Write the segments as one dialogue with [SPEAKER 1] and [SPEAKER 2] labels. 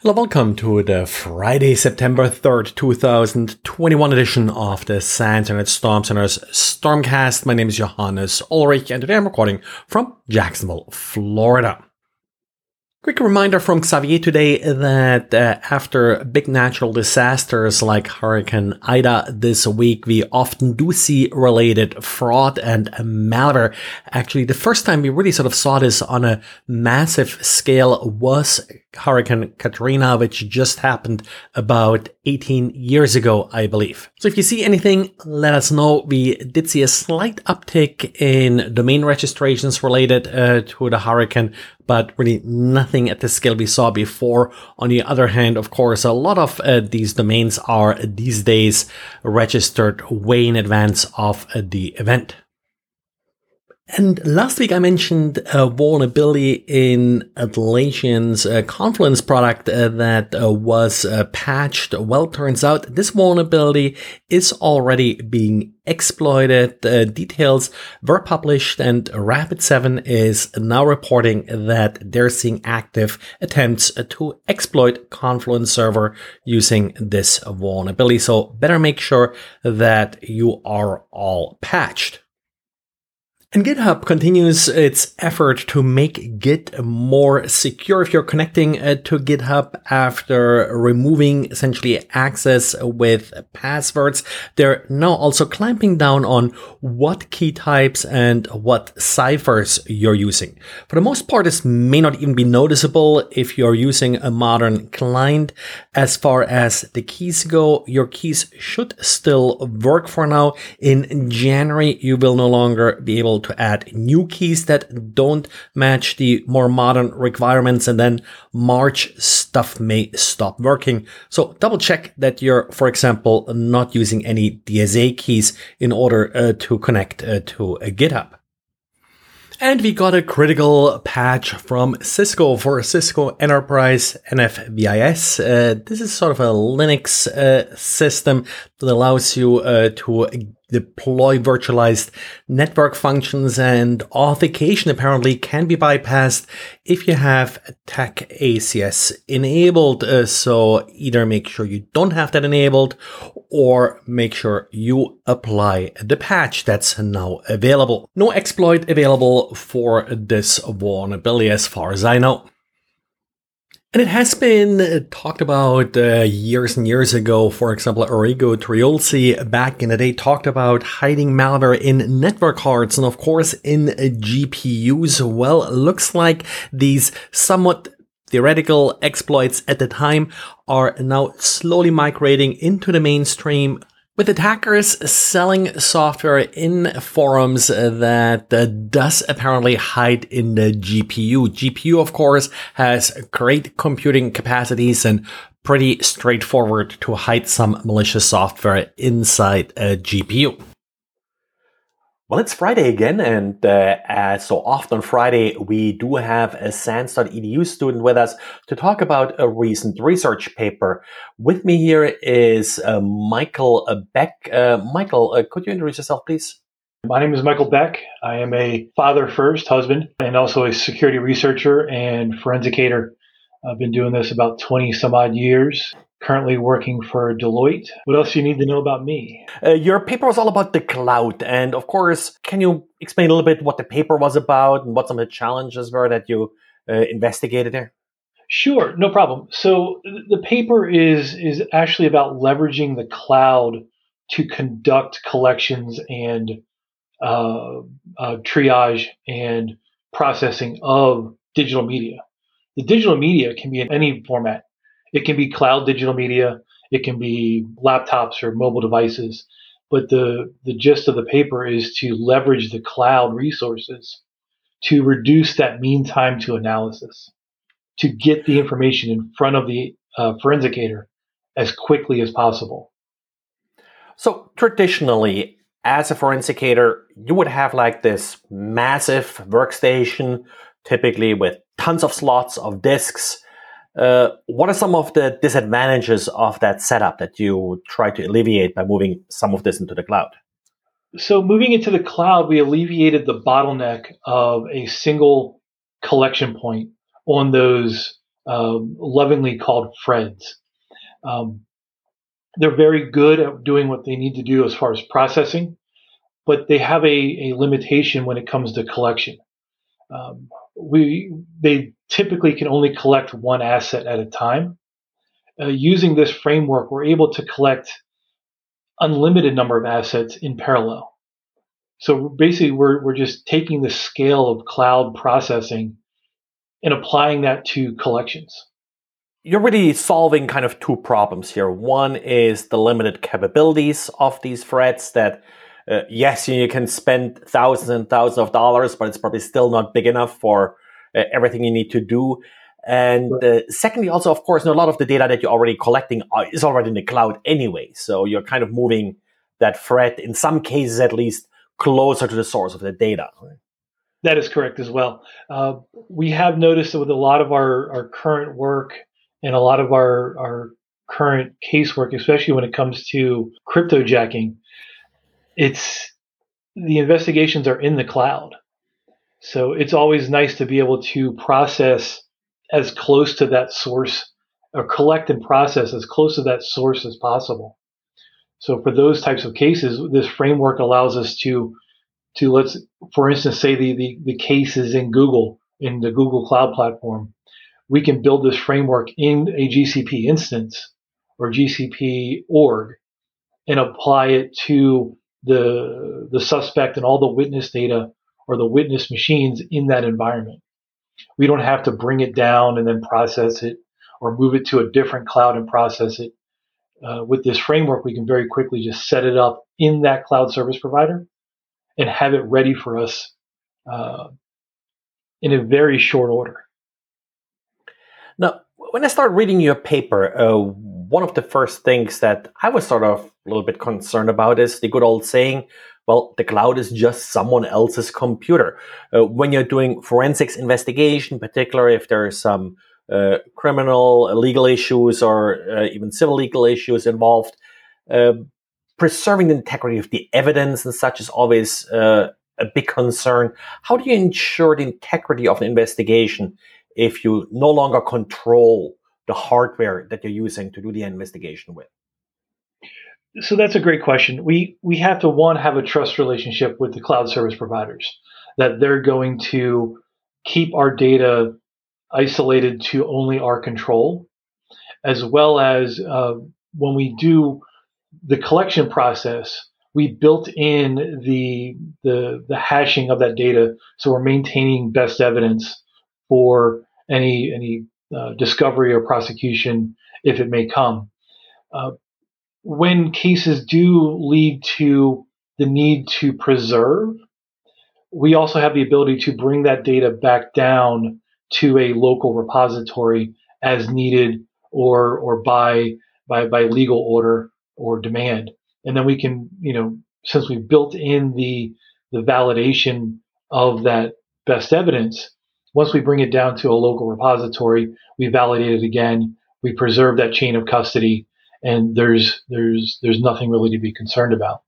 [SPEAKER 1] Hello, welcome to the Friday, September 3rd, 2021 edition of the SANS Internet Storm Center's Stormcast. My name is Johannes Ulrich and today I'm recording from Jacksonville, Florida. Quick reminder from Xavier today that uh, after big natural disasters like Hurricane Ida this week, we often do see related fraud and malware. Actually, the first time we really sort of saw this on a massive scale was Hurricane Katrina, which just happened about 18 years ago, I believe. So if you see anything, let us know. We did see a slight uptick in domain registrations related uh, to the hurricane, but really nothing at the scale we saw before. On the other hand, of course, a lot of uh, these domains are these days registered way in advance of uh, the event. And last week I mentioned a vulnerability in Atlassian's uh, Confluence product uh, that uh, was uh, patched. Well, turns out this vulnerability is already being exploited. Uh, details were published and Rapid7 is now reporting that they're seeing active attempts to exploit Confluence server using this vulnerability. So better make sure that you are all patched. And GitHub continues its effort to make Git more secure. If you're connecting uh, to GitHub after removing essentially access with passwords, they're now also clamping down on what key types and what ciphers you're using. For the most part, this may not even be noticeable if you're using a modern client. As far as the keys go, your keys should still work for now. In January, you will no longer be able to add new keys that don't match the more modern requirements. And then March stuff may stop working. So double check that you're, for example, not using any DSA keys in order uh, to connect uh, to a GitHub. And we got a critical patch from Cisco for Cisco Enterprise NFVIS. Uh, this is sort of a Linux uh, system that allows you uh, to deploy virtualized network functions and authentication apparently can be bypassed if you have TAC ACS enabled. Uh, so either make sure you don't have that enabled or make sure you apply the patch that's now available. No exploit available for this vulnerability as far as I know. And it has been talked about uh, years and years ago. For example, Arrigo Triulzi back in the day talked about hiding malware in network cards and of course in GPUs. Well, looks like these somewhat theoretical exploits at the time are now slowly migrating into the mainstream with attackers selling software in forums that uh, does apparently hide in the GPU. GPU, of course, has great computing capacities and pretty straightforward to hide some malicious software inside a GPU. Well, it's Friday again, and uh, as so often Friday, we do have a SANS.edu student with us to talk about a recent research paper. With me here is uh, Michael Beck. Uh, Michael, uh, could you introduce yourself, please?
[SPEAKER 2] My name is Michael Beck. I am a father first, husband, and also a security researcher and forensicator. I've been doing this about 20 some odd years currently working for Deloitte. What else do you need to know about me?
[SPEAKER 1] Uh, your paper was all about the cloud. And of course, can you explain a little bit what the paper was about and what some of the challenges were that you uh, investigated there?
[SPEAKER 2] Sure, no problem. So the paper is is actually about leveraging the cloud to conduct collections and uh, uh, triage and processing of digital media. The digital media can be in any format. It can be cloud digital media, it can be laptops or mobile devices. But the, the gist of the paper is to leverage the cloud resources to reduce that mean time to analysis, to get the information in front of the uh, forensicator as quickly as possible.
[SPEAKER 1] So traditionally, as a forensicator, you would have like this massive workstation, typically with tons of slots of disks uh, what are some of the disadvantages of that setup that you try to alleviate by moving some of this into the cloud?
[SPEAKER 2] So, moving into the cloud, we alleviated the bottleneck of a single collection point on those um, lovingly called Freds. Um, they're very good at doing what they need to do as far as processing, but they have a, a limitation when it comes to collection. Um, we they typically can only collect one asset at a time. Uh, using this framework, we're able to collect unlimited number of assets in parallel. So basically, we're we're just taking the scale of cloud processing and applying that to collections.
[SPEAKER 1] You're really solving kind of two problems here. One is the limited capabilities of these Freds that uh, yes, you can spend thousands and thousands of dollars, but it's probably still not big enough for uh, everything you need to do. And uh, secondly, also, of course, a lot of the data that you're already collecting uh, is already in the cloud anyway. So you're kind of moving that Fred, in some cases at least, closer to the source of the data.
[SPEAKER 2] That is correct as well. Uh, we have noticed that with a lot of our, our current work and a lot of our, our current casework, especially when it comes to cryptojacking, it's the investigations are in the cloud. So it's always nice to be able to process as close to that source or collect and process as close to that source as possible. So for those types of cases, this framework allows us to to let's for instance say the, the, the case is in Google in the Google Cloud platform. We can build this framework in a GCP instance or GCP org and apply it to the the suspect and all the witness data or the witness machines in that environment. We don't have to bring it down and then process it or move it to a different cloud and process it. Uh, with this framework, we can very quickly just set it up in that cloud service provider and have it ready for us uh, in a very short order.
[SPEAKER 1] When I started reading your paper, uh, one of the first things that I was sort of a little bit concerned about is the good old saying, well, the cloud is just someone else's computer. Uh, when you're doing forensics investigation, particularly if there are some uh, criminal, legal issues, or uh, even civil legal issues involved, uh, preserving the integrity of the evidence and such is always uh, a big concern. How do you ensure the integrity of an investigation if you no longer control the hardware that you're using to do the investigation with?
[SPEAKER 2] So that's a great question. We we have to one have a trust relationship with the cloud service providers that they're going to keep our data isolated to only our control, as well as uh, when we do the collection process, we built in the, the the hashing of that data, so we're maintaining best evidence for any any uh, discovery or prosecution if it may come. Uh, when cases do lead to the need to preserve, we also have the ability to bring that data back down to a local repository as needed or or by by by legal order or demand. And then we can, you know, since we've built in the the validation of that best evidence, once we bring it down to a local repository, we validate it again, we preserve that chain of custody, and there's there's there's nothing really to be concerned about.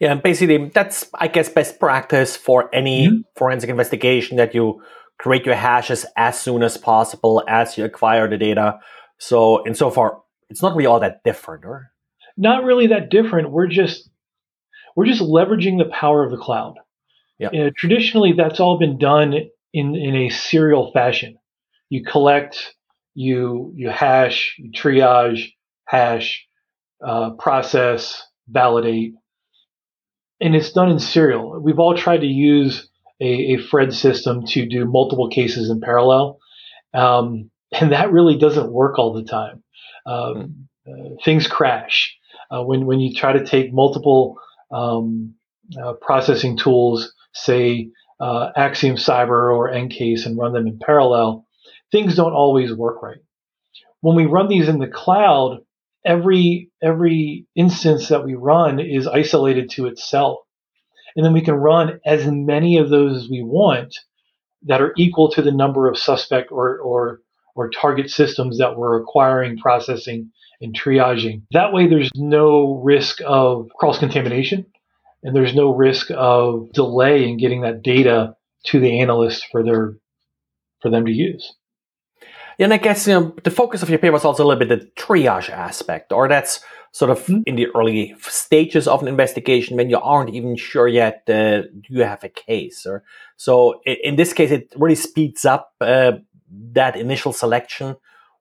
[SPEAKER 1] Yeah, and basically that's I guess best practice for any mm-hmm. forensic investigation that you create your hashes as soon as possible as you acquire the data. So in so far, it's not really all that different, or
[SPEAKER 2] not really that different. We're just we're just leveraging the power of the cloud. Yeah. Uh, traditionally, that's all been done in, in a serial fashion. You collect, you you hash, you triage, hash, uh, process, validate, and it's done in serial. We've all tried to use a, a Fred system to do multiple cases in parallel, um, and that really doesn't work all the time. Um, uh, things crash uh, when when you try to take multiple um, uh, processing tools, say uh, Axiom Cyber or EnCase and run them in parallel, things don't always work right. When we run these in the cloud, every every instance that we run is isolated to itself, and then we can run as many of those as we want that are equal to the number of suspect or or or target systems that we're acquiring, processing, and triaging. That way, there's no risk of cross contamination and there's no risk of delay in getting that data to the analyst for their for them to use.
[SPEAKER 1] And I guess you know the focus of your paper is also a little bit the triage aspect, or that's sort of mm-hmm. in the early stages of an investigation when you aren't even sure yet uh, you have a case. Or so in this case, it really speeds up uh, that initial selection.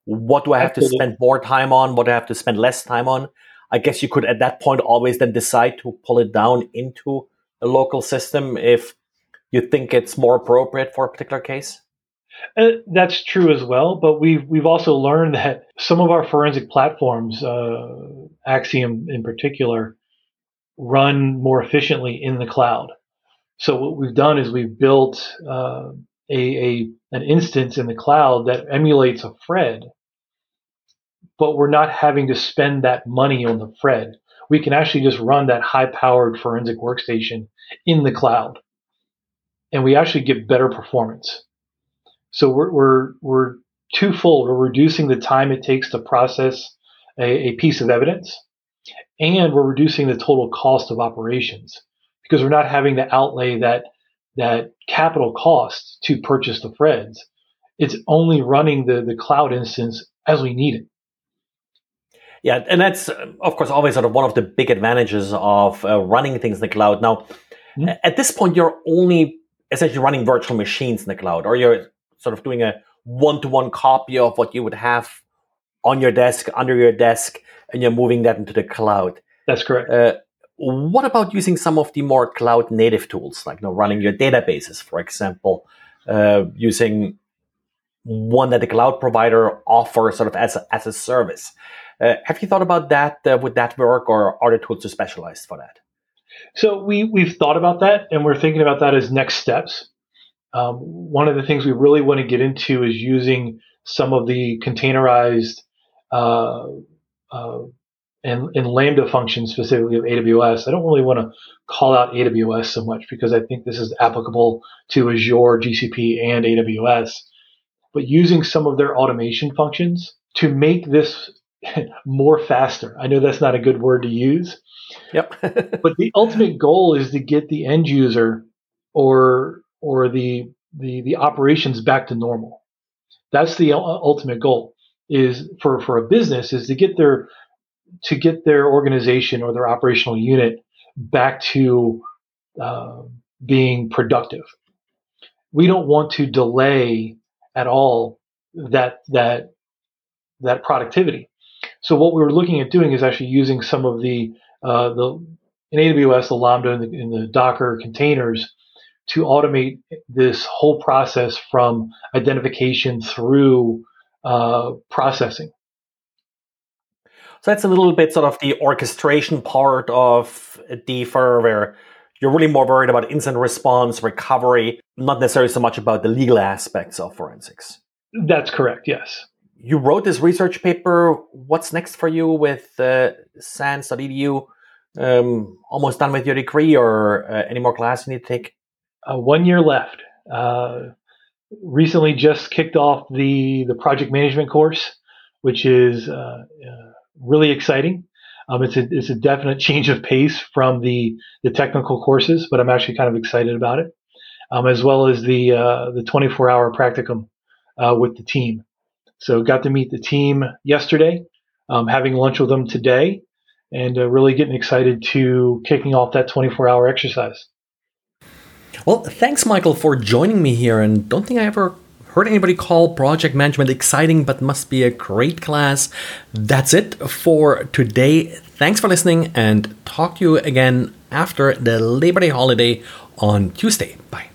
[SPEAKER 1] What do I have Absolutely. to spend more time on? What do I have to spend less time on? I guess you could at that point always then decide to pull it down into a local system if you think it's more appropriate for a particular case.
[SPEAKER 2] Uh, that's true as well, but we've we've also learned that some of our forensic platforms, uh, Axiom in particular, run more efficiently in the cloud. So what we've done is we've built uh, a, a an instance in the cloud that emulates a Fred, but we're not having to spend that money on the Fred. We can actually just run that high-powered forensic workstation in the cloud, and we actually get better performance. So we're, we're, we're twofold. We're reducing the time it takes to process a, a piece of evidence, and we're reducing the total cost of operations because we're not having to outlay that that capital cost to purchase the Freds. It's only running the, the cloud instance as we need it.
[SPEAKER 1] Yeah, and that's of course always sort of one of the big advantages of uh, running things in the cloud. Now, mm-hmm. at this point, you're only essentially running virtual machines in the cloud, or you're sort of doing a one-to-one copy of what you would have on your desk, under your desk, and you're moving that into the cloud.
[SPEAKER 2] That's correct. Uh,
[SPEAKER 1] what about using some of the more cloud native tools, like you know, running your databases, for example, uh, using one that the cloud provider offers sort of as a, as a service? Uh, have you thought about that? Uh, would that work, or are the tools too specialized for that?
[SPEAKER 2] So we we've thought about that, and we're thinking about that as next steps. Um, one of the things we really want to get into is using some of the containerized uh, uh, and, and, Lambda functions specifically of AWS. I don't really want to call out AWS so much because I think this is applicable to Azure, GCP, and AWS. But using some of their automation functions to make this more faster. I know that's not a good word to use.
[SPEAKER 1] Yep.
[SPEAKER 2] but the ultimate goal is to get the end user or or the the the operations back to normal. That's the ultimate goal is for for a business is to get their to get their organization or their operational unit back to uh, being productive. We don't want to delay at all that that that productivity. So what we were looking at doing is actually using some of the uh, the in AWS, the Lambda and the, the Docker containers to automate this whole process from identification through uh, processing.
[SPEAKER 1] So that's a little bit sort of the orchestration part of the where you're really more worried about incident response, recovery, not necessarily so much about the legal aspects of forensics.
[SPEAKER 2] That's correct, yes.
[SPEAKER 1] You wrote this research paper. What's next for you with uh, SANS.edu? Um, almost done with your degree, or uh, any more classes you need to take?
[SPEAKER 2] uh, one year left. Uh, recently, just kicked off the the project management course, which is uh, uh, really exciting. Um, it's a it's a definite change of pace from the the technical courses, but I'm actually kind of excited about it, um, as well as the uh, the 24 hour practicum uh, with the team. So got to meet the team yesterday, um, having lunch with them today, and really getting excited to kicking off that 24 hour exercise.
[SPEAKER 1] Well, thanks, Michael, for joining me here. And don't think I ever heard anybody call project management exciting, but must be a great class. That's it for today. Thanks for listening and talk to you again after the Labor Day holiday on Tuesday. Bye.